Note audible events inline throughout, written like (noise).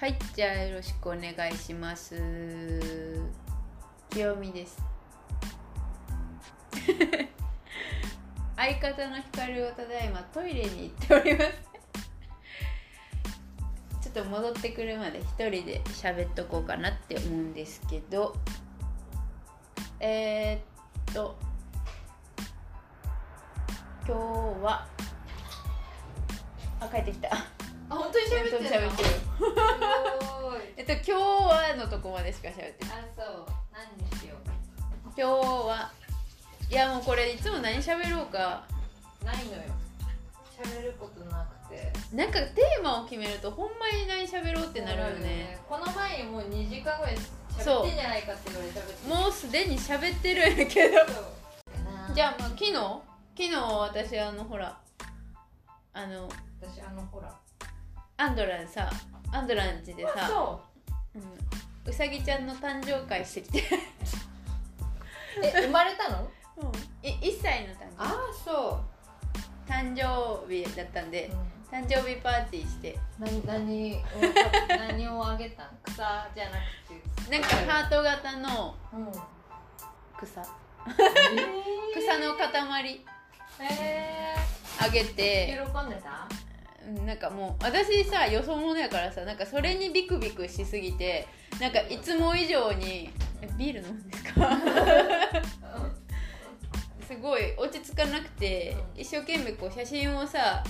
はいじゃあよろしくお願いします。清美です。(laughs) 相方の光をただいまトイレに行っております。ちょっと戻ってくるまで一人で喋っとこうかなって思うんですけど。えー、っと今日はあ帰ってきた。あ本当に喋ってる (laughs) えっと今日はのとこまでしか喋ってない。あそう。何にしよ今日はいやもうこれいつも何喋ろうか。うないのよ。喋ることなくて。なんかテーマを決めるとほんまに何喋ろうってなるよね。この前にもう2時間ぐらい喋ってんじゃないかってぐらい喋ってもうすでに喋ってるんやけど。じゃあまあ昨日？昨日私あのほらあの私あのほら。アンドラでさアンドラんちでさ、そう。うん、うさぎちゃんの誕生会してきて、(laughs) え生まれたの？い1歳の誕ああそ生誕生日だったんう、で誕生日パーティーして。何何を何をあげたん草じゃなくて。なんかハート型のうん。草 (laughs) え草の塊。ー、えあげー、て。喜んでた？うんなんかもう私さよそ者やからさなんかそれにビクビクしすぎてなんかいつも以上に「えビール飲むんですか?」すごい落ち着かなくてうん一生懸命こう写真をさ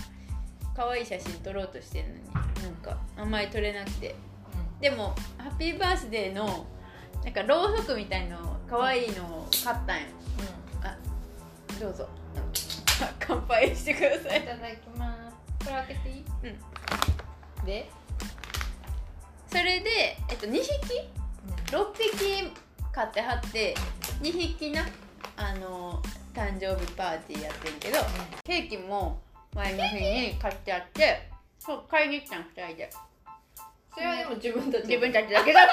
可愛い写真撮ろうとしてるのになんかあんまり撮れなくて。でもハッピーバースデーのなんかろうそくみたいの可愛いのを買ったんよ。あどうぞ。あ乾杯してください。いただきますこれ開けていい？うん。で、それで、えっと、2匹？6匹買ってはって2匹なあの誕生日パーティーやってんけどケーキも前の日に買ってあってそう買いに来たん2人で。それはでも自分たち自分たちだけだっ (laughs)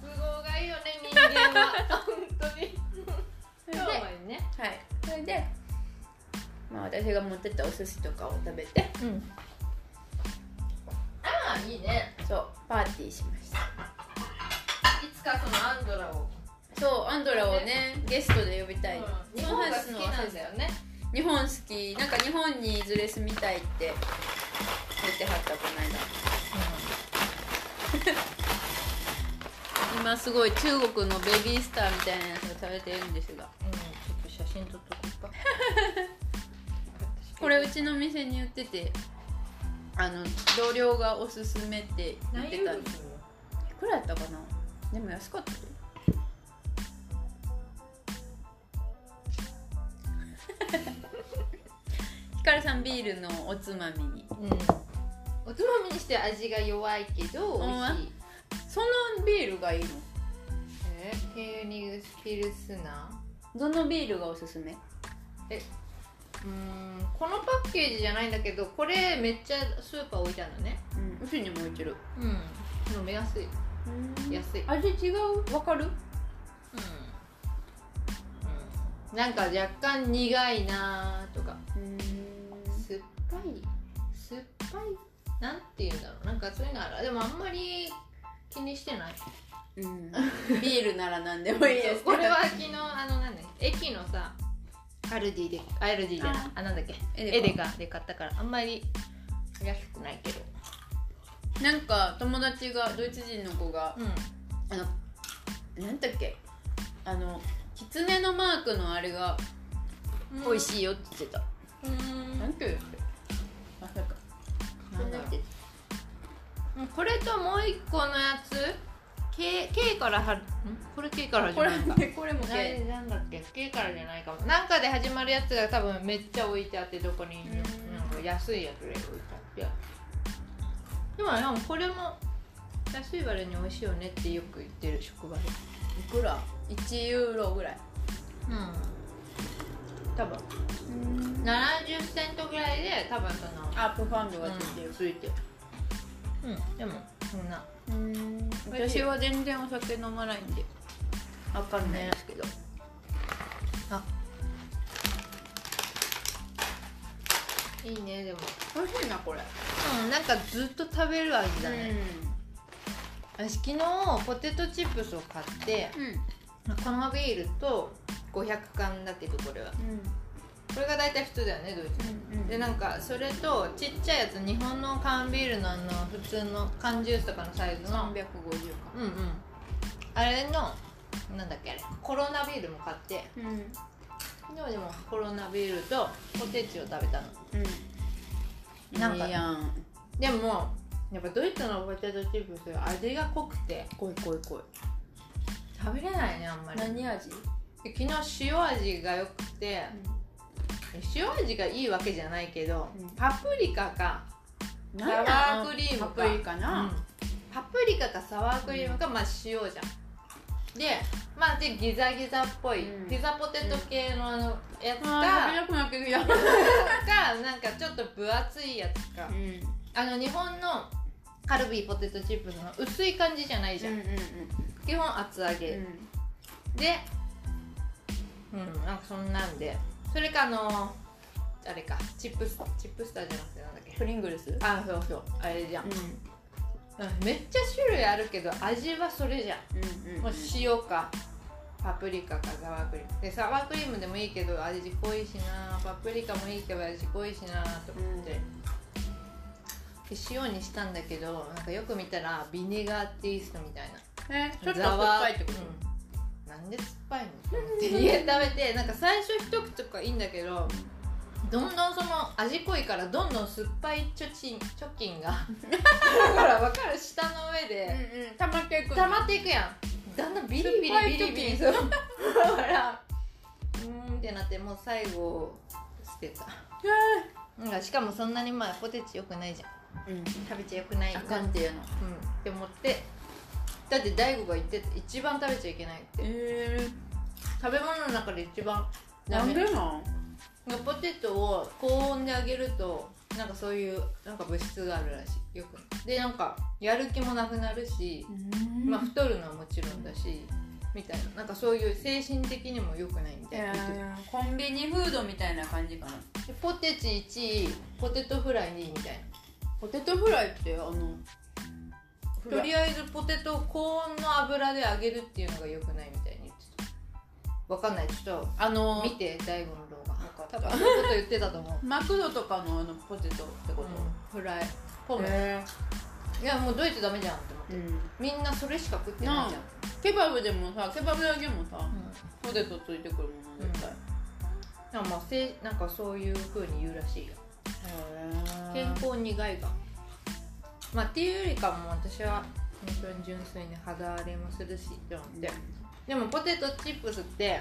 都合がいいよね人間は。本当に。たそうね。はい。それで、まあ、私が持ってったお寿司とかを食べて。うん。ああいいね。そうパーティーしました。いつかそのアンドラを。そうアンドラをねゲストで呼びたい、日本が好きなんだよね。日本好き。なんか日本にいずれ住みたいって言ってはったこの間。今すごい中国のベビースターみたいなやつが食べてるんですが。うん、ちょっと写真撮っとこうか (laughs) これうちの店に売っててあの同僚がおすすめって言ってたんです。いくらやったかな？でも安かったでひかるさんビールのおつまみに。うん。おつまみにして味が弱いけど美味しい。そのビールがいいの？え？ヘーニグスピルスナどのビールがおすすめ？ーうんこのパッケージじゃないんだけどこれめっちゃスーパー置いてあるのね。うん。うちにも置いてる。うん。飲みやすい安い。味違う？わかる？うん、なんか若干苦いなとか。うん。酸っぱい？酸っぱい？なんて言うんだろう。なんかそういうのある。でもあんまり気にしてない。うん。(laughs) ビールなら何でもいいですこれは昨日あのなんだっけ？駅のさアルディでアルディじゃないあ。なんだっけ？エデカエデカで買ったから。あんまり安くないけど。なんか友達がドイツ人の子がうん。あのなんだっけ？あの狐のマークのあれが美味いしいよって言ってた、うん。なんて言うのまさか。なんだろう。これともう一個のやつ？K, K からはん？これ K から始これまるかこれもあれなんだっけ？K からじゃないかも。なんかで始まるやつが多分めっちゃ置いてあってどこにうん。なんか安いやつで置いてあって。でもでもこれも安い割に美味しいよねってよく言ってる職場で。いくら？1ユーロぐらい。うん。多分。70セントぐらいで多分そのアップファンドがついてる、ついてる。うんでもそんな。うん。私は全然お酒飲まないんで。わかんない。ですけど、あ。いいねでも。美味しいなこれ。うんなんかずっと食べる味だね、私昨日ポテトチップスを買ってうん。生ビールと500缶だけどこれはこれが大体普通だよねドイツ。うんでなんかそれとちっちゃいやつ日本の缶ビールのあの普通の缶ジュースとかのサイズの350か。うんうん。あれのなんだっけあれコロナビールも買って。うん。でもでもコロナビールとポテチを食べたの。うん。なんかいいやん。でもやっぱドイツのポテトチップス味が濃くて。濃い濃い濃い。食べれないねあんまり。何味？で昨日塩味が良くて塩味がいいわけじゃないけど、うん。パプリカかサワークリームか。パプリカな、うん。パプリカかサワークリームか、まあ塩じゃん。でまあでギザギザっぽい、うん。ピザポテト系のあのやつか、あー食べたくななんかちょっと分厚いやつか、うん。あの日本のカルビーポテトチップスの薄い感じじゃないじゃん、うんうん。基本厚揚げ、うん。でうんなんかそんなんでそれかあのあれかチップスチップスターじゃなくてなんだっけ？プリングルス？あそうそう。あれじゃん、ううんめっちゃ種類あるけど味はそれじゃん、んうんうん。もう塩かパプリカかサワークリーム。でサワークリームでもいいけど味濃いしな。パプリカもいいけど味濃いしなと思って、で塩にしたんだけどなんかよく見たらビネガーテイストみたいな。えちょっと酸っぱいってこと？うんなんで酸っぱいの？って家 (laughs) 食べてなんか最初一口とかいいんだけどどんどんその味濃いからどんどん酸っぱい貯金貯金が (laughs) だから分かる？舌の上うんでうん。溜まっていく溜まっていくやん。だんだんビリビリビリビリそうだから。うーんってなってもう最後捨てた。なんかしかもそんなにまあポテチよくないじゃん。うん。食べちゃよくないあかんっていうの。うん。って思ってだって大悟が言ってた一番食べちゃいけないって。え食べ物の中で一番ー、なんでなん？ポテトを高温で揚げるとなんかそういうなんか物質があるらしい。よく。でなんかやる気もなくなるし、まあ太るのはもちろんだしみたいな。なんかそういう精神的にも良くないみたいな、コンビニフードみたいな感じかな。でポテチ1位ポテトフライ2位みたいポテトフライってあのなとりあえずポテトを高温の油で揚げるっていうのが良くないみたいに言ってた。わかんない。ちょっあのと見て大悟の動画。かった多分。そういうこと言ってたと思う、マクドとかのあのポテトってこと、フライ？ポメ、へいやもうドイツダメじゃんって思って、うん。みんなそれしか食ってないじゃん、ケバブでもさケバブだけもさうんポテトついてくるもの絶対、なん。かまあせなんかそういう風に言うらしいよ。健康に害がまあっていうよりかも私は本当に純粋に肌荒れもするしって思って。でもポテトチップスって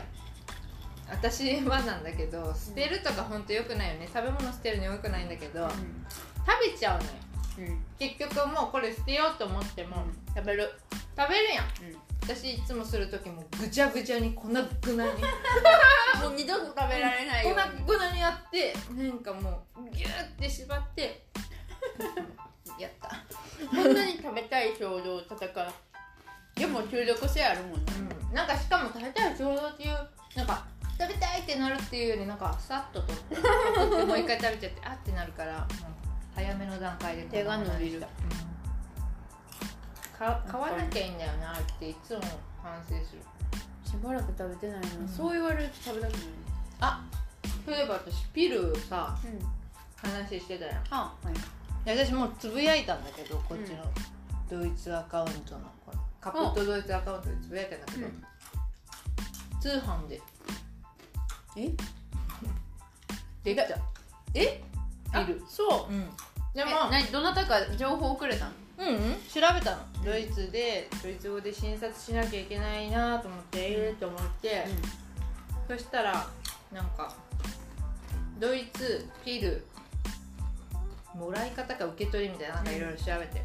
私はなんだけど捨てるとか本当良くないよね。食べ物捨てるの良くないんだけど、食べちゃうのよ。うん、うん、結局もうこれ捨てようと思っても、食べる。食べるやん。うん。私いつもする時もぐちゃぐちゃに粉々に (laughs) もう二度と食べられないように。粉々にやってなんかもうギューって縛ってやった。こんなに食べたい衝動戦う。でも中毒性あるもんね。うん。なんかしかも食べたいちょうどっていうなんか食べたいってなるっていうよりなんかさっと取って取ってもう一回食べちゃってあってなるから、もう早めの段階で手が伸びる。うん。か買わなきゃいいんだよなっていつも反省する。しばらく食べてないな、うん。そう言われると食べたくない。あそういえば私ピルさうん。話してたやん。あ。はい。で私もうつぶやいたんだけどこっちのドイツアカウントのこれカプットドイツアカウントでつぶやいたんだけど、うん。通販で。え？(laughs) できた。え？ピルそう。うん。ででもどなたか情報くれたんうんうん。調べたの。ドイツでドイツ語で診察しなきゃいけないなと思ってええと思って、そしたらなんかドイツピルもらい方か受け取りみたいななんかいろいろ調べて、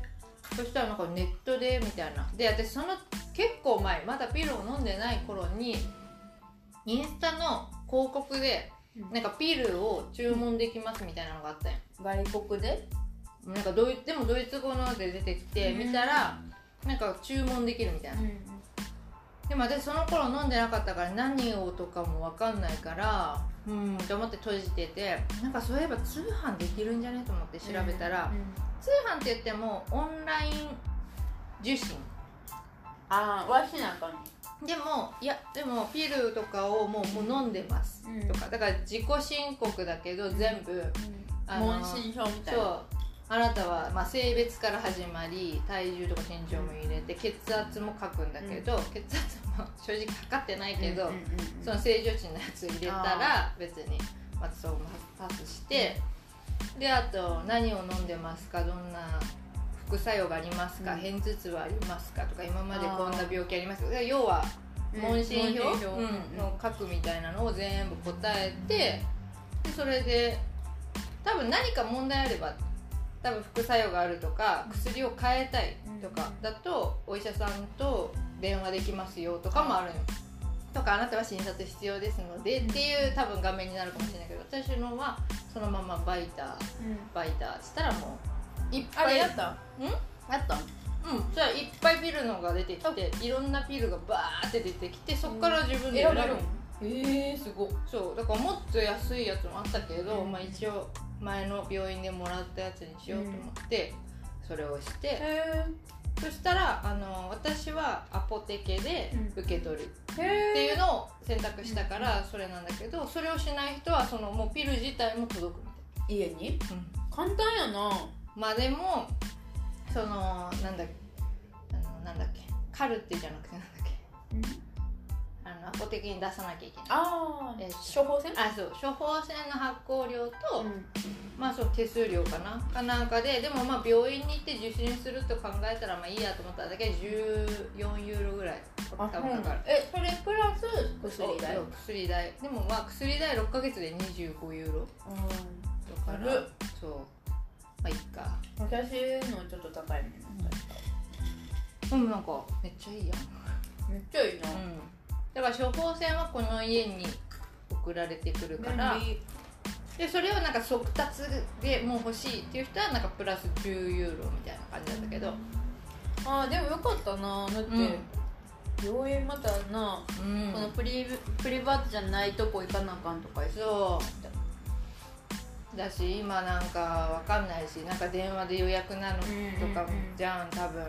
そしたらなんかネットでみたいな。で私その結構前まだピルを飲んでない頃にインスタの広告でうん。なんかピルを注文できますみたいなのがあったんよ。外国で？なんかドイでもドイツ語ので出てきてうん。見たらなんか注文できるみたいな。でも私その頃飲んでなかったから何をとかも分かんないからうんと思って閉じててなんかそういえば通販できるんじゃねと思って調べたら、通販って言ってもオンライン受診ああわしなんねでもいやでもピルとかをもうもう飲んでますうん。とかだから自己申告だけど全部、あの問診票みたいな。そうあなたは、まあ、性別から始まり体重とか身長も入れて血圧も書くんだけど、血圧も正直測ってないけど、うんうんうんその正常値のやつ入れたら別にまたそうパスして、であと何を飲んでますか？どんな副作用がありますか、うん。片頭痛はありますか？とか今までこんな病気ありますか？で要はうん。問診票,、の書くみたいなのを全部答えてでそれで多分何か問題あれば多分副作用があるとか薬を変えたいとかだとお医者さんと電話できますよとかもあるの。とかあなたは診察必要ですのでっていう多分画面になるかもしれないけど私のはそのままバイターうん。バイターしたらもういっあぱいれやった？うん？やった？うん、じゃあいっぱいピルのが出てきていろんなピルがバーって出てきてそこから自分で選べるええすごっ。そうだからもっと安いやつもあったけど、うん。まあ、一応前の病院でもらったやつにしようと思って、それをしてへそしたらあの私はアポテケでうん。受け取るっていうのを選択したからそれなんだけどそれをしない人はそのもうピル自体も届くみ家に？たいな、簡単やな。まあでもそのなんだっけあのなんだっけカルテじゃなくてなんだっけ。あのアポテケに出さなきゃいけない。あえっと。処方箋？あそう。処方箋の発行料と、うん。まあそう手数料かな。かなんかででもまあ病院に行って受診すると考えたらまあいいやと思ったらだけ14ユーロぐらい。多あ分かかる。えそれプラス薬代？薬代。でもまあ薬代6ヶ月で25ユーロ。だからそう。まあいいか。私のちょっと高いもん。でもなんかめっちゃいいやん。めっちゃいいな。うんだから処方箋はこの家に送られてくるからでそれをなんか速達でもう欲しいっていう人はなんかプラス10ユーロみたいな感じだったけど。あーでもよかったな。だって、うん。病院またな、うん。このプリプリバートじゃないとこ行かなあかんとかそう。だし今なんかわかんないしなんか電話で予約なのとかじゃん多分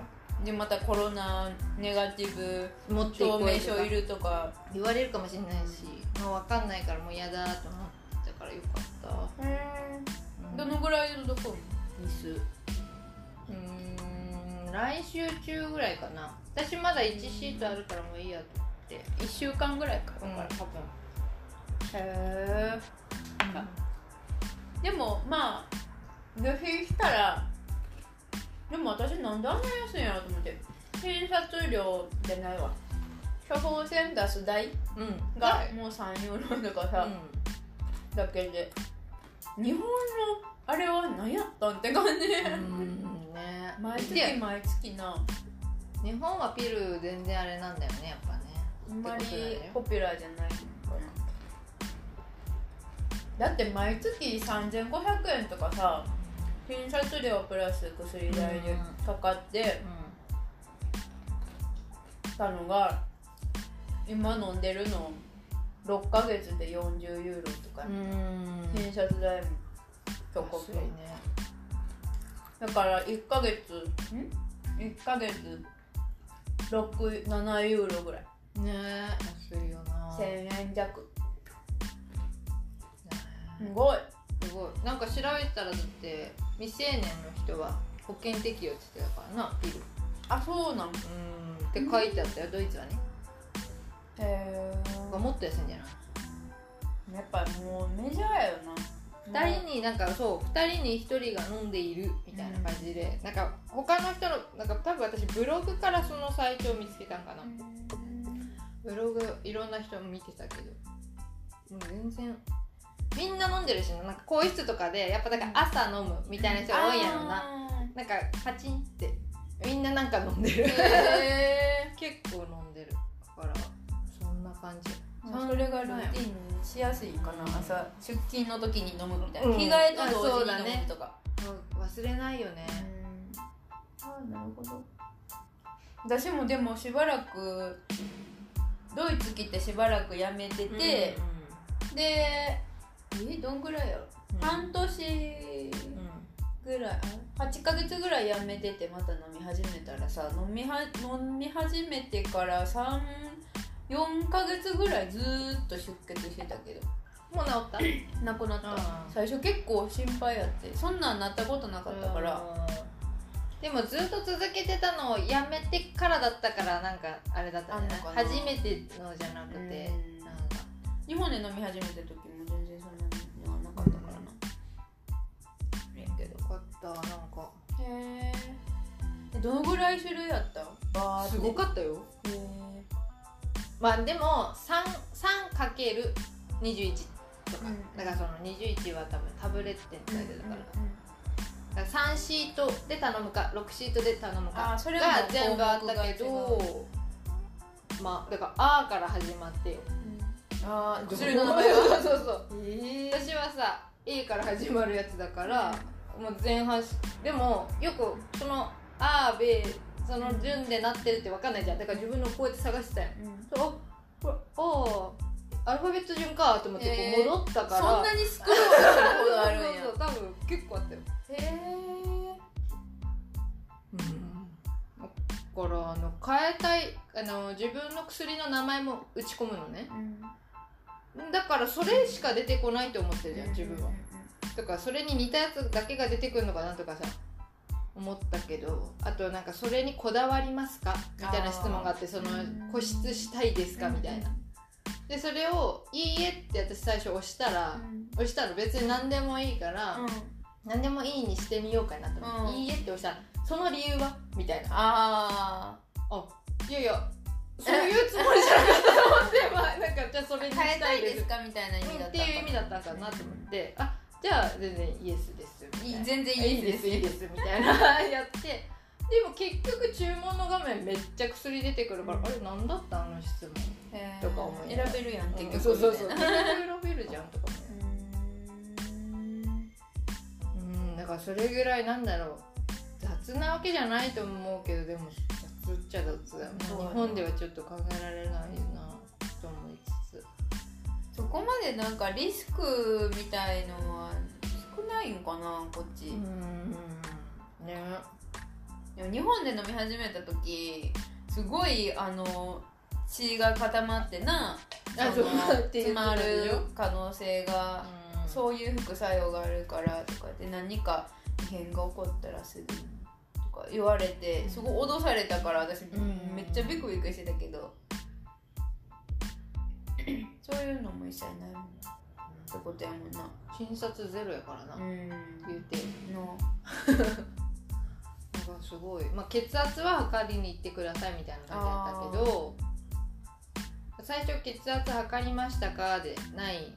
でまたコロナネガティブ持っとか。明書いるとか言われるかもしれないし、まあ、わかんないからもう嫌だと思ってたからよかった、うん。どのぐらいで届くの日数うーん来週中ぐらいかな。私まだ1シートあるからもういいやと思って。1週間ぐらいかうん。かる多分。へえでもまあ旅費したらでも私なんであんな安いんやろと思って。診察料じゃないわ。処方箋出す代うん。がもう3ユーロとかさ、だけで。日本のあれは何やったんって感じ、うん、うんね。毎月で毎月な。日本はピル全然あれなんだよねやっぱね。あんまりポピュラーじゃないだって毎月3500円とかさ診察料プラス薬代でかかってたのが今飲んでるの6ヶ月で40ユーロとか、うん。診察代もちょこっとね。だから1ヶ月ん？1ヶ月67ユーロぐらい。ね安いよな。1000円弱。ねすごいすごい。なんか調べたらだって未成年の人は保険適用って言ってたからなピル。あそうなんうん。って書いてあったよドイツはね。へえもっと安いんじゃない？やっぱもうメジャーやよな。2人になんかそう2人に1人が飲んでいるみたいな感じで、なんか他の人のなんか多分私ブログからそのサイトを見つけたんかな、ブログいろんな人も見てたけど。もう全然みんな飲んでるしななんか更衣室とかでやっぱだから朝飲むみたいな人が多いんやろな、なんかパチンってみんななんか飲んでる。へ (laughs) 結構飲んでる。だからそんな感じ。それがルーティンにしやすいかな。朝出勤の時に飲むみたいな、うん。着替えと同時うだねに飲むとか、もう忘れないよね。ああなるほど。私もでもしばらくドイツ来てしばらく辞めてて、でえどんぐらいやろ、うん。半年ぐらい。あ8ヶ月ぐらい辞めててまた飲み始めたらさ飲みは飲み始めてから34ヶ月ぐらいずーっと出血してたけど。もう治った？(clears throat) なくなった。うん。最初結構心配やって。そんなんなったことなかったから。でもずっと続けてたのをやめてからだったからなんかあれだったんじゃないあんのかな？初めてのじゃなくてうん。なんか。日本で飲み始めた時ったなんか。へえどのぐらい種類あった？すごかったよ。へえまあでも 3×21 とか、うんだからその21は多分タブレットって書いてたから,、だから3シートで頼むか6シートで頼むかそれが全部あったけ項ど。まあだから「あ」から始まってよ。ああ薬の名前は？(laughs) そうそうええ私はさ A から始まるやつだから、もう前半しでもよくその「あ」「B」その順でなってるって分かんないじゃん。だから自分のこうやって探してたようん。そうあこれああアルファベット順かと思ってこう戻ったから、そんなにスクロールするほどあるんや。そうそう多分結構あったよ。へえだからあの変えたいあの自分の薬の名前も打ち込むのね。だからそれしか出てこないと思ってるじゃん自分はだからそれに似たやつだけが出てくるのかなとかさ思ったけどあとなんかそれにこだわりますか？みたいな質問があってそのうん固執したいですか？みたいな。でそれを「いいえ」って私最初押したら押したら別に何でもいいから、何でもいいにしてみようかなと思って「うん。いいえ」って押したら「その理由は?」みたいな。ああいやいやそういうつもりじゃなかったと思ってまあなんかじゃあそれにしたいです。すか？みたいな意味だったっていう意味だったんかなと思ってあじゃあ全然イエスですみたいな。全然いいですいいですみたいな。(laughs) やって。でも結局注文の画面めっちゃ薬出てくるから、うん。あれ何だったあの質問？とか思いな選べるやん結局。そうそうそう。選べるじゃんとか思う。うんだからそれぐらいなんだろう雑なわけじゃないと思うけどでも雑っちゃ雑だよね。日本ではちょっと考えられないなと思そこまでなんかリスクみたいのは少ないんかなこっち、うん。ね。でも日本で飲み始めた時すごいあの血が固まってな詰まる可能性が、うん。そういう副作用があるからとかで何か異変が起こったらすぐにとか言われてすごい脅されたから私、ん。めっちゃビクビクしてたけどそういうのも一切ないもんってことやもんな。診察ゼロやからな、うん。言うて。の。(laughs) なんかすごい、まあ、血圧は測りに行ってくださいみたいな感じだったけど最初血圧測りましたかでないっ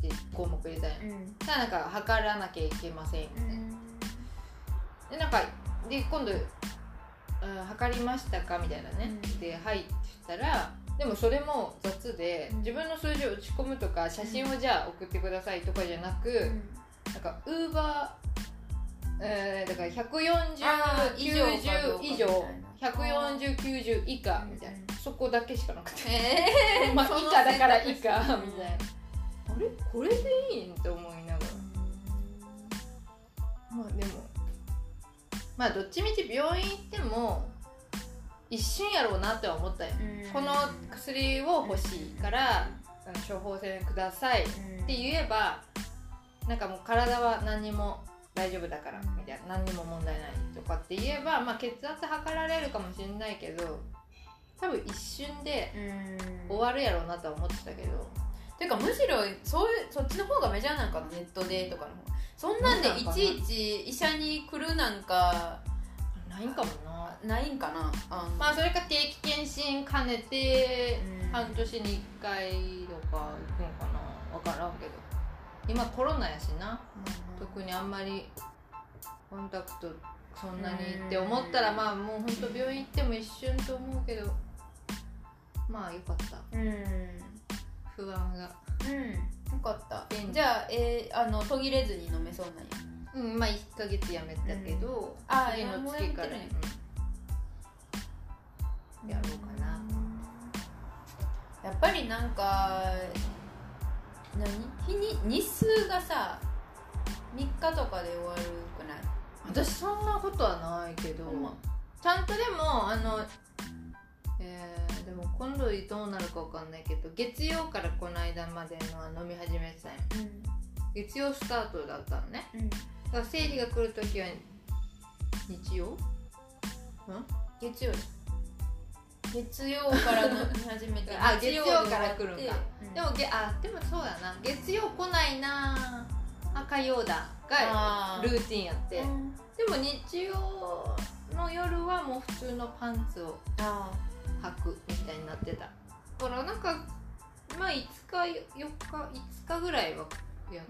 て項目入れたん。やうん。ただなんか測らなきゃいけませんみたいなでなんかで今度、うん、測りましたかみたいなね、うん。で「はい」って言ったらでもそれも雑で、うん。自分の数字を打ち込むとか写真をじゃあ送ってくださいとかじゃなく、なんかウーバーえー、だからあー以上かどう14090か以上みたいな。14090以下みたいな、うんそこだけしかなくてえ (laughs) まあ以下だから以下みたいな。あれ？これでいいんって思いながら。まあでも。まあどっちみち病院行っても一瞬やろうなっては思ったよ、うん。この薬を欲しいから、処方箋くださいって言えばなんかもう体は何にも大丈夫だからみたいな。何にも問題ないとかって言えば、まあ、血圧測られるかもしれないけど多分一瞬でうん。終わるやろうなとは思ってたけど。てかむしろそういうそっちの方がメジャーなんかなネットでとかの方。そんなんでいちいち医者に来るなんかないんかもな。ないんかな。あの。まあそれか定期検診兼ねてうん。半年に1回とか行くのかな。分からんけど。今コロナやしな。特にあんまりコンタクトそんなにって思ったらまあもう本当病院行っても一瞬と思うけど。まあよかった。うん。うん不安が。うん。よかった。じゃあ,、えー、あの途切れずに飲めそうなんやうんまあ1ヶ月やめたけど、あ次の月から、うんやろうかな。やっぱりなんか何日に日数がさ3日とかで終わるくない？私そんなことはないけど、ちゃんとでもあのえー、でも今度どうなるかわかんないけど月曜からこの間までのは飲み始めてたん。ようん。月曜スタートだったのね。うんだから生理が来る時は日曜？月曜？月曜から飲み始めてあ日月曜から来るんか。うん。でもげあでもそうやな。月曜来ないな。あ火曜だ。がルーティンやって。うん。でも日曜の夜はもう普通のパンツをあ履くみたいになってた。だからなんかまあ5日4日5日ぐらいはやっ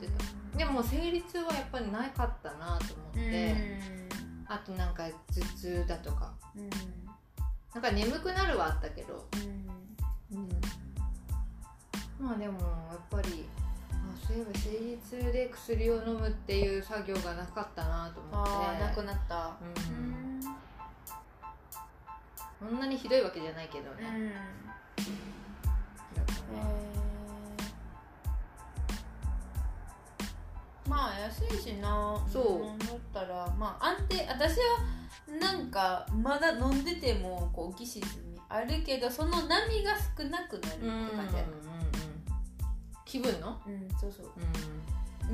てた。でも生理痛はやっぱりなかったなと思っうんて、あとなんか頭痛だとか。うんなんか眠くなるはあったけど、うん。まあでもやっぱりあそういえば生理痛で薬を飲むっていう作業がなかったなと思って。なくなった。うん。そんなにひどいわけじゃないけどうん。ね、えーまあ安いしな。そう。飲んだったらまあ安定私はなんかまだ飲んでてもこう浮き沈みあるけどその波が少なくなるってうんうんうんうん。感じやな気分のうんそうそう。う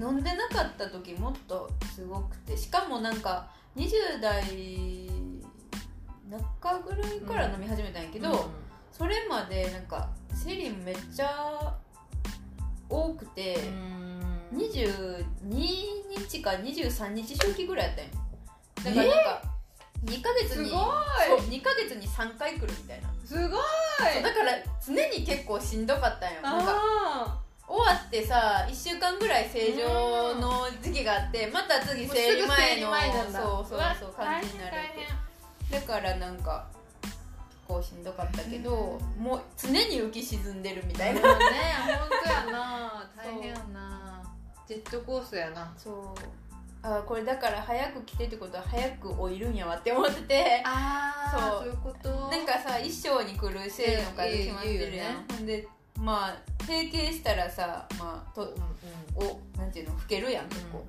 飲んでなかった時もっとすごくて。しかもなんか20代中ぐらいから飲み始めたんやけんど、それまでなんか生理めっちゃ多くて、うん22日か23日周期ぐらいやったんよ。だからなんか2ヶ月にすごい。そう2ヶ月に3回来るみたいな。すごい。だから常に結構しんどかったんよ。なんかあ終わってさ1週間ぐらい正常の時期があってまた次生理前のそうそうそう感じになるだからなんか結構しんどかったけど、もう常に浮き沈んでるみたいな、ね本当やな。大変やなジェットコースやな。そう。あこれだから早く来てってことは早く老いるんやわって思ってて。そう。あそういうこと？なんかさ一生に来る生理の数決まってるやん、ほんでまあ閉経したらさまあとうんおなんていうの老けるやん結構、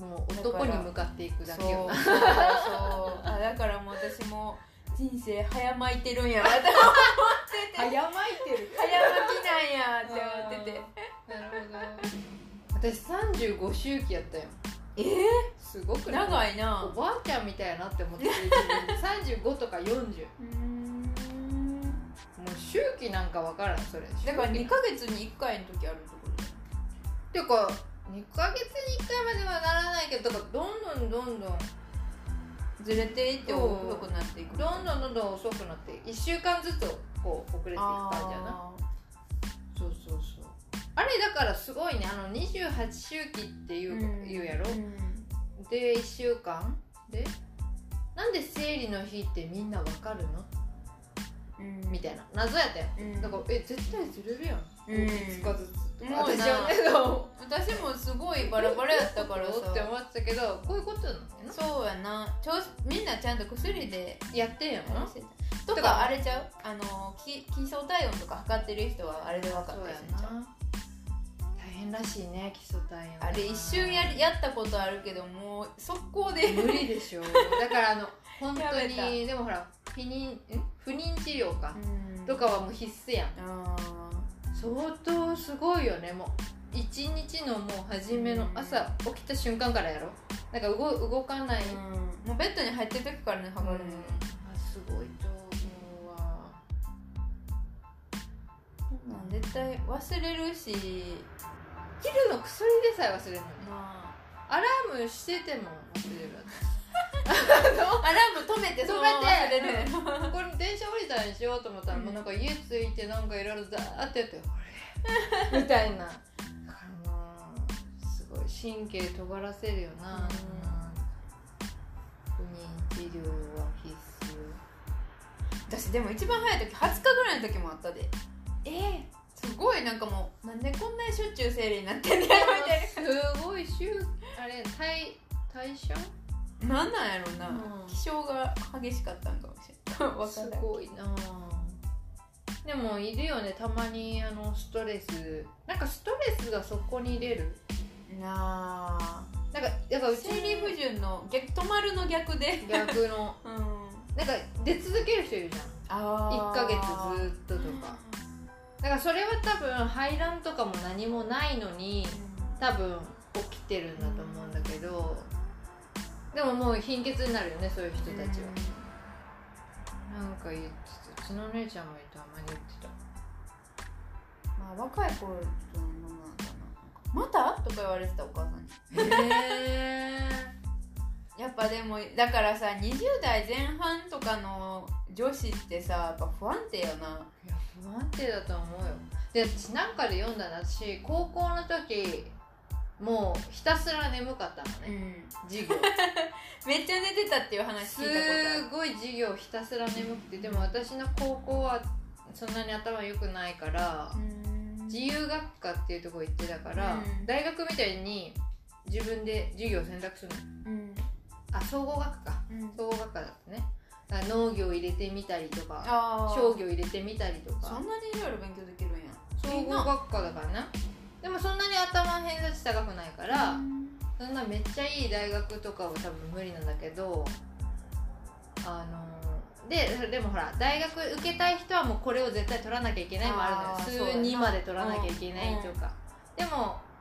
うん、もう男に向かっていくだけよなそう。そ (laughs) うあだからもう私も人生早まいてるんやわって思ってて。早まいてる。早まきなんやって思ってて。なるほど私35周期やったよ。えすごく長いな。おばあちゃんみたいやなって思って。(laughs) る35とか40もううん。周期なんかわからんそれ。だから2周期。ヶ月に1回の時あるところっていうか2ヶ月に1回まではならないけどだからどんどんどんどんずれていって遅くなっていくどんどんどんどん遅くなって1週間ずつこう遅れていく感じやな。あそうそうそうあれだからすごいね。あの28周期っていう,、ー言うやろ？ん。で1週間？で？なんで生理の日ってみんなわかるの？うん。みたいな。謎やったよ。うん。だからえ絶対ずれるやん、うん。5日ずつとか。私はね私もすごいバラバラやったからさ。(laughs) って思ってたけどこういうことなの？そうやな。調子みんなちゃんと薬でやってんやろとかあれちゃう？あのき基礎体温とか測ってる人はあれで分かったそうやりするんちゃう？な。大変らしいね基礎体温あれ一瞬やりやったことあるけどもう速攻で無理でしょだからあの (laughs) 本当にでもほら不妊ん不妊治療か。うん。とかはもう必須やん。あ相当すごいよね。もう一日のもう初めのうん。朝起きた瞬間からやろ。なんか動動かない、ーうん。もうベッドに入ってる時からね測るの。よあすごいと思うわ。うん。絶対忘れるし昼の薬でさえ忘れるのに。まアラームしてても忘れるあアラーム止めてそのまま忘れる。私これ電車降りたらにしようと思ったら、うん。もうなんか家着いてなんかいろいろザーってやってあれ (laughs) みたいな。すごい神経尖らせるよな、うん不妊治療は必須。私でも一番早い時20日ぐらいの時もあったで。えすごいなんかもうなんでこんなにしょっちゅう生理になってんねやろみたいすごい週あれ代代謝ななんなんやろな、うん。気象が激しかったんかもしれないわかすんない。ごいなでもいるよねたまにあのストレス。なんかストレスがそこに出る。なあ。なんかだからうち生理不順の逆止まるの逆で。逆の。(laughs) うん。なんか出続ける人いるじゃん。あ1ヶ月ずっととかだからそれは多分排卵とかも何もないのに多分起きてるんだと思うんだけどでももう貧血になるよねそういう人たちは、なんか言ってた。うちのお姉ちゃんもた。まに言ってた。まあ若い頃とのものなんだな。また？とか言われてたお母さんに。へ (laughs) やっぱでもだからさ20代前半とかの女子ってさやっぱ不安定よな不安定だと思うよ。で私なんかで読んだな私高校の時もうひたすら眠かったのね、授業。(laughs) めっちゃ寝てたっていう話す聞いたことある。ごい授業ひたすら眠くてでも私の高校はそんなに頭良くないから、自由学科っていうところ行ってたから、うん。大学みたいに自分で授業を選択するの。うん。あ総合学科うん。総合学科だったね農業入れてみたりとかあ商業入れてみたりとか。そんなにいろいろ勉強できるんや。総合学科だからねでもそんなに頭偏差値高くないから、そんなめっちゃいい大学とかは多分無理なんだけどあのででもほら大学受けたい人はもうこれを絶対取らなきゃいけないもあるのよ。数あーそうやな2まで取らなきゃいけないとか、でも、えー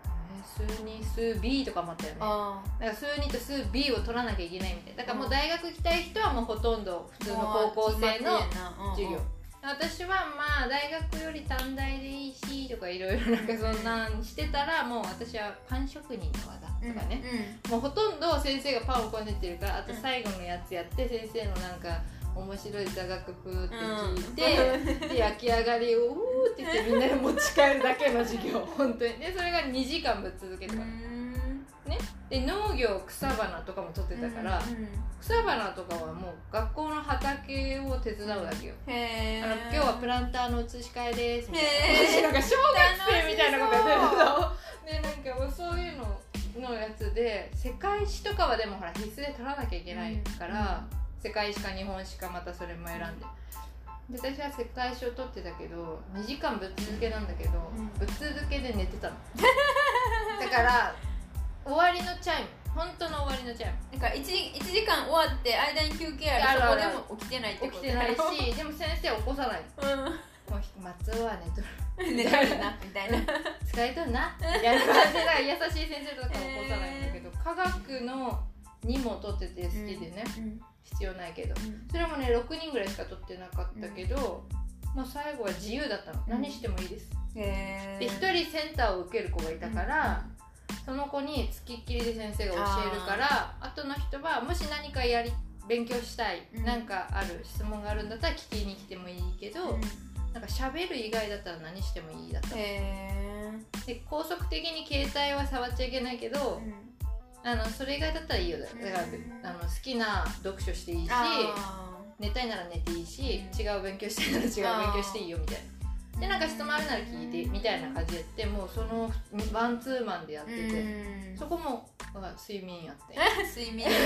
数2数 B とかもあったよね。あだから数2と数 B を取らなきゃいけないみたいな。だからもう大学行きたい人はもうほとんど普通の高校生の授業。私はまあ大学より短大でいいしとかいろいろなんかそんなんしてたらもう私はパン職人の技とかね、もうほとんど先生がパンをこねてるからあと最後のやつやって先生のなんか面白い座学プーって聞いて、で焼き上がりをうーって言ってみんなで持ち帰るだけの授業 (laughs) 本当に。でそれが2時間ぶっ続けとか、で農業草花とかも取ってたから、草花とかはもう学校の畑を手伝うだけよ、あの今日はプランターの移し替えですみたいな。なんか小学生みたいなことやってるでなんかそういうののやつで世界史とかはでもほら必須で取らなきゃいけないから、世界史か日本史かまたそれも選んで。で私は世界史を取ってたけど2時間ぶっ続けなんだけど、うん。ぶっ続けで寝てたの。(laughs) だから終わりのチャイム。本当の終わりのチャイム。なんか 1, 1時間終わって間に休憩ある。そこでも起きてないってこと起きてないしでも先生起こさないうん。もう松尾は寝とる。寝たいなみたいな。疲れとんな。みたいな感じでだから優しい先生とか起こさないんだけど、科学の2も取ってて好きでね、必要ないけど。それもね6人ぐらいしか取ってなかったけど、もう最後は自由だったの、うん。何してもいいです。へで1人センターを受ける子がいたから、その子につきっきりで先生が教えるからあとの人はもし何かやり勉強したい、うん。なんかある質問があるんだったら聞きに来てもいいけど、なん。か喋る以外だったら何してもいいだったへで高速的に携帯は触っちゃいけないけど、えあのそれ以外だったらいいよ。だから、うんあの好きな読書していいし寝たいなら寝ていいし、うん違う勉強したいなら違う勉強していいよみたいな。でなんか質問あるなら聞いてみたいな感じでやってもうそのワンツーマンでやってて、そこもまあ睡眠やって。(laughs) 睡眠 (laughs)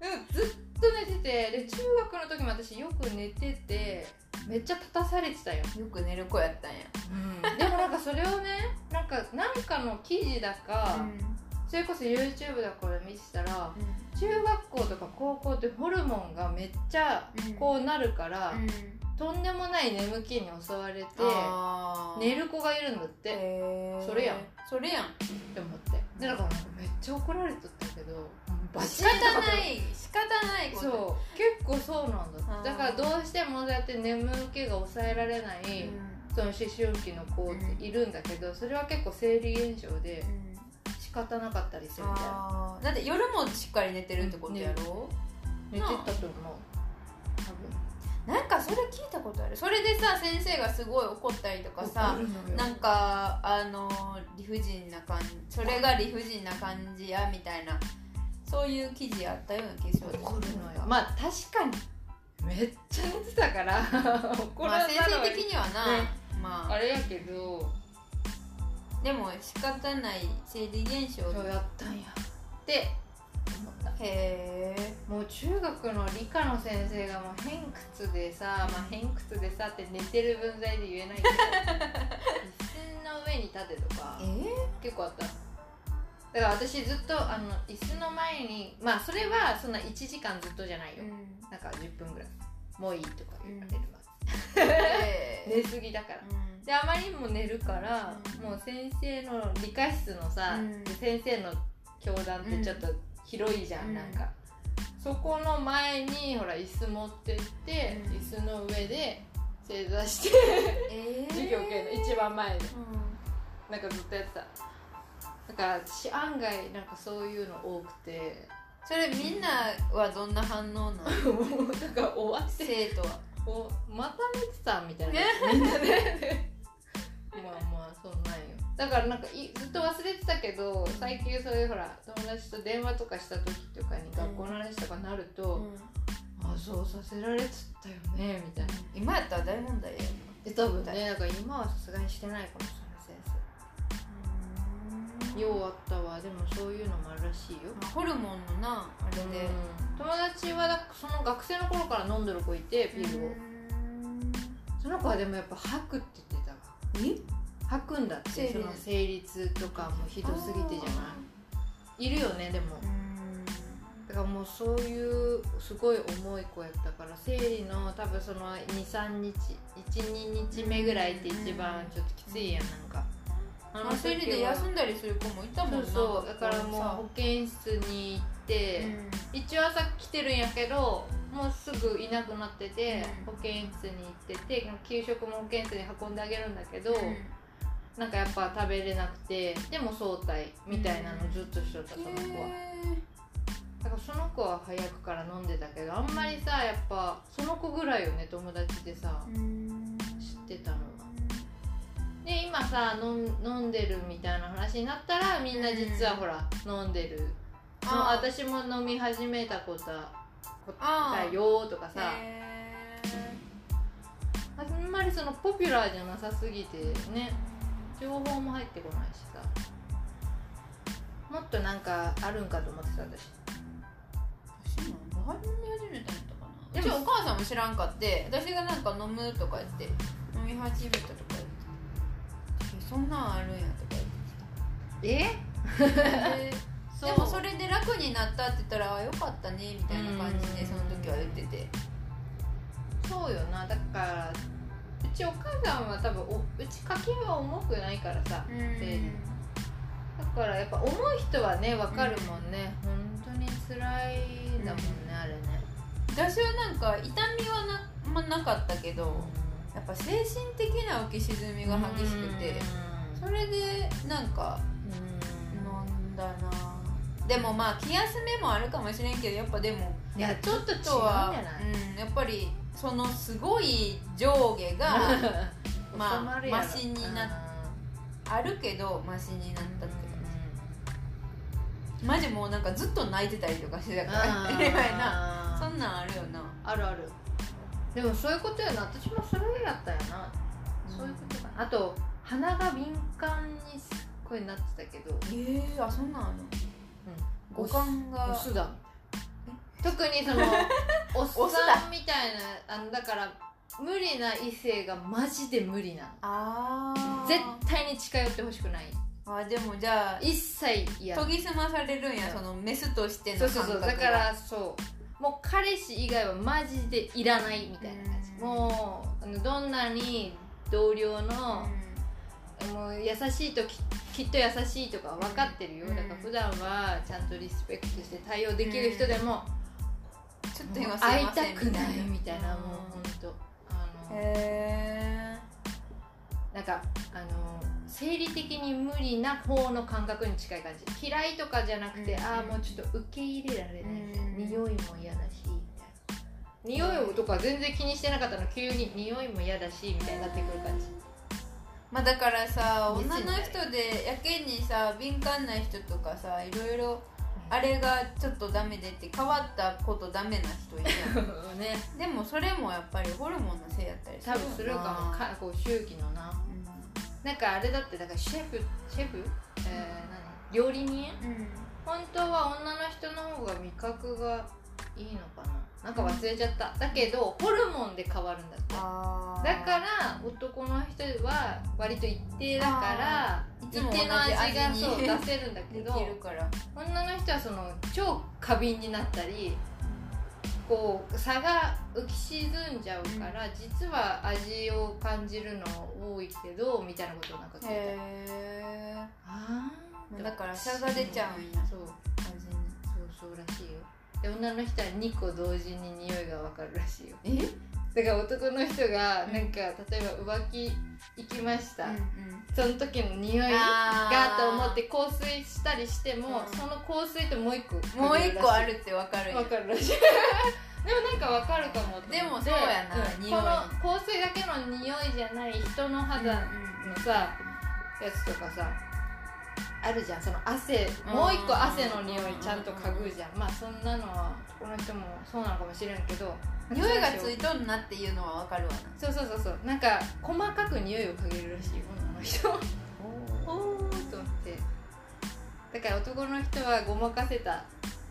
うんずっと寝ててで中学の時も私よく寝ててめっちゃ立たされてたよ、よく寝る子やったんや。でもなんかそれをねなんかなんかの記事だか、それこそ YouTube だから見てたら中学校とか高校ってホルモンがめっちゃこうなるから、とんでもない眠気に襲われて寝る子がいるんだって。っそれやん。それやん。て思って。でだからめっちゃ怒られとったけどバ仕方ない仕方ないこと。そう。結構そうなんだだからどうしてもそうやって眠気が抑えられない、その思春期の子っているんだけど、それは結構生理現象で仕方なかったりするみたいな。あー。だって夜もしっかり寝てるってことやろ、寝てたと思う。多なんかそれ聞いたことある。それでさ先生がすごい怒ったりとかさなんかあの理不尽な感じそれが理不尽な感じやみたいなそういう記事あったような気がす。る怒るのよ。まあ確かに。めっちゃ寝てたから。怒 (laughs) まあ (laughs) られたのは先生的にはな、ね。まあ。あれやけどでも仕方ない生理現象そうやったんや。って思ったへえ。もう中学の理科の先生がもう偏屈でさ、まあ、偏屈でさって寝てる分際で言えないけど。(laughs) 椅子の上に立てとかえ結構あった。だから私ずっとあの椅子の前にまあそれはそんな1時間ずっとじゃないよ、うん。なんか10分ぐらい。もういいとか言われるま (laughs) へ寝すぎだから。うんであまりにも寝るから、うん。もう先生の理科室のさ、先生の教壇ってちょっと広いじゃん、うん。なんか。そこの前にほら椅子持ってって、うん。椅子の上で正座してえ授業系の。一番前で。うなんかずっとやってた。だから私案外なんかそういうの多くて。それみんなはどんな反応なの？(laughs) もうだから終わって。生徒は。おまた寝てたみたいな。みんなでまあまあそんなんよ。だからなんかいずっと忘れてたけど最近そういうほら友達と電話とかした時とかに学校の話とかなると、あそうさせられてたよねみたいな。今やったら大問題やで多分ねだから今はさすがにしてないかもしれない先生。ようあったわ。でもそういうのもあるらしいよ。まあホルモンのなあれで。友達はだその学生の頃から飲んでる子いてピルを。その子はでもやっぱ吐くって言って吐くんだってその生理痛とかもひどすぎてじゃない？いるよねでも。だからもうそういうすごい重い子やったから生理の多分その23日12日目ぐらいって一番ちょっときついやんなんか。あまあ生理で休んだりする子もいたもんな。そうそう。だからもう。保健室に行って、一応朝来てるんやけどもうすぐいなくなってて、うん。保健室に行ってて給食も保健室に運んであげるんだけど、なんかやっぱ食べれなくてでも早退みたいなのずっとしとったその子は。だからその子は早くから飲んでたけどあんまりさやっぱその子ぐらいよね友達でさ知ってたのは。で今さ飲ん飲んでるみたいな話になったらみんな実はほら飲んでるああ私も飲み始めたことだよとかさ。へあんまりそのポピュラーじゃなさすぎてね情報も入ってこないしさ。もっとなんかあるんかと思ってた私。私もバー飲み始めたんやったかな。でもでもお母さんも知らんかって私がなんか飲むとか言って飲み始めたとか言って。えそんなんあるんやとか言ってえ？ででもそれで楽になったって言ったらあよかったねみたいな感じでうん。その時は言ってて。そうよな。だからうちお母さんは多分おうち家計は重くないからさうん。だからやっぱ重い人はね分かるもんね、本当に辛いんだもんね、あれね。私はなんか痛みはな,、まあ、なかったけどやっぱ精神的な浮き沈みが激しくてそれでなんかでもまあ気休めもあるかもしれんけどやっぱでもいやちょっととはうん、やっぱりそのすごい上下が (laughs) まあマシになっあるけどマシになったって感じ。マジもうなんかずっと泣いてたりとかしてたからみたいな。そんなんあるよな。あるある。でもそういうことやな。私もそれやったよな、そういうことかな。あと鼻が敏感にすっごいなってたけど、ええあそんなんあるの？五感が。オスだ。特にその (laughs) おっオスださんみたいなあのだから無理な異性がマジで無理なの。ああ絶対に近寄ってほしくない。あでもじゃあ一切嫌。研ぎ澄まされるんやそう。そのメスとしてのそう感覚がそう。そうだからそう。もう彼氏以外はマジでいらないみたいな感じ。うん。もうあのどんなに同僚うの、ん。もう優しいとききっと優しいとか分かってるよ、うん。だから普段はちゃんとリスペクトして対応できる人でも、ちょっと今会いたくないみたいなもう本当あのへなんかあの生理的に無理な方の感覚に近い感じ。嫌いとかじゃなくて、うんああもうちょっと受け入れられない。うん匂いも嫌だしみたいな。匂いとか全然気にしてなかったの。急に匂いも嫌だしみたいになってくる感じまあだからさ女の人でやけにさ敏感な人とかさいろいろあれがちょっとダメでって変わったことダメな人いるやん。(laughs) ね。でもそれもやっぱりホルモンのせいやったりする多分するかも。かこう周期のな。うん。なんかあれだってだからシェフシェフ、えー、何？料理人？うん。本当は女の人の方が味覚がいいのかななんか忘れちゃった、だけどホルモンで変わるんだって。だから男の人は割と一定だから一定の味がそう (laughs) 出せるんだけでど女の人はその超過敏になったりこう差が浮き沈んじゃうから、実は味を感じるの多いけどみたいなことをなんか聞いた。へえだから差が出ちゃうんや。そう。味に。そうそうらしいよで女の人は2個同時に匂いが分かるらしいよ。え？だから男の人がうんなんか、例えば浮気行きました、うんその時の匂いがと思って香水したりしても、うん。その香水ともう一個うんもう一個あるってわかるんや分かるらしい。(laughs) でもなんか分かるかもと思って。でもそうやなうん。匂い。この香水だけの匂いじゃない人の肌のさ、やつとかさあるじゃん。その汗うん。もう一個汗の匂いちゃんと嗅ぐじゃん。まあそんなのは男の人もそうなのかもしれんけど匂いがついとんなっていうのはわかるわな。そうそうそうそう。なんか細かく匂いを嗅げるらしいよ女の人。おー。と思って。だから男の人はごまかせた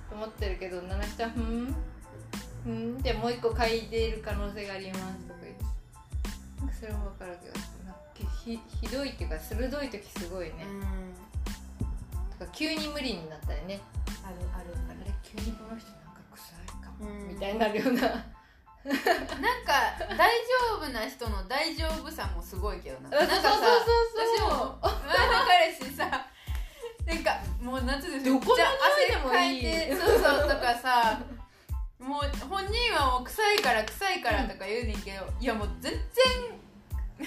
と思ってるけど女の人は「ふんふん」でもう一個嗅いでいる可能性がありますとか言って。それも分かるけどなんかひひどいっていうか鋭い時すごいね、うん。とか急に無理になったりね。あるあるあれ急にこの人なんか臭いかも、うん。みたいになるような。(laughs) なんか大丈夫な人の大丈夫さもすごいけどな。なんかさそうそう私そうも前の彼氏さなんかもう夏でどこのじゃあ匂いでもいてそうそうとかさもう本人はもう臭いから臭いからとか言うねんけど、いやもう全然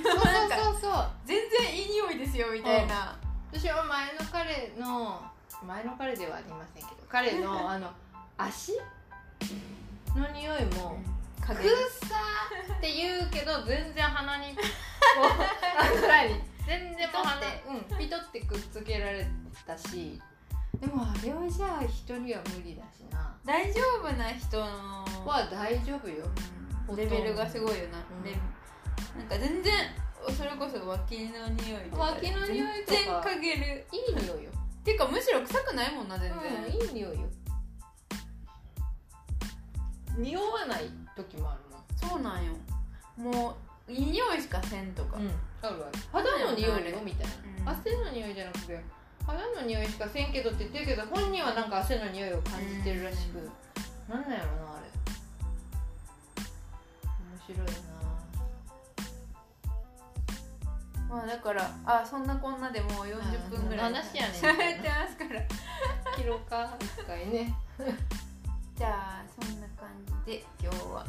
そうそうそう全然いい匂いですよみたいな、私は前の彼の前の彼ではありませんけど彼の (laughs) あの足の匂いも「くさ!」って言うけど全然鼻にこう (laughs) あの何？全然もう鼻ピトうん、ピトってくっつけられたし。でもあれはじゃあ人には無理だしな。大丈夫な人のは大丈夫よ。うん。レベルがすごいよな、うん。レなんか全然それこそ脇の匂いとか脇の匂いとか全然嗅げる。いい匂いよ、ていうかむしろ臭くないもんな全然、うん、いい匂いよ。匂わない時もあるもんそうなんよ。もういい匂いしかせんとか、うん、あるある。肌の匂いよみたいな、うん。汗の匂いじゃなくて肌の匂いしかせんけどって言ってるけど本人はなんか汗の匂いを感じてるらしく、なんなんやろなあれ。面白いまあだからあそんなこんなでもう40分ぐらいあ話やねってますから。か一回ね。(laughs) じゃあそんな感じで今日は。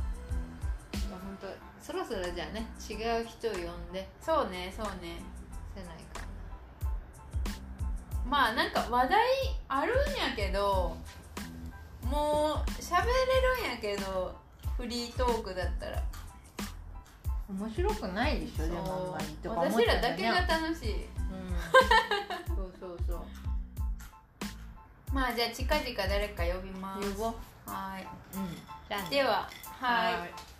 本当そろそろじゃあね違う人を呼んで。そうねそうね。せないかまあなんか話題あるんやけどもう喋れるんやけどフリートークだったら面白くないでしょでもあんまりとか思っ私らだけが楽しい。うん。(laughs) そうそうそう。まあじゃあ近々誰か呼びます。呼ぼう。はい。うん。でははい。はい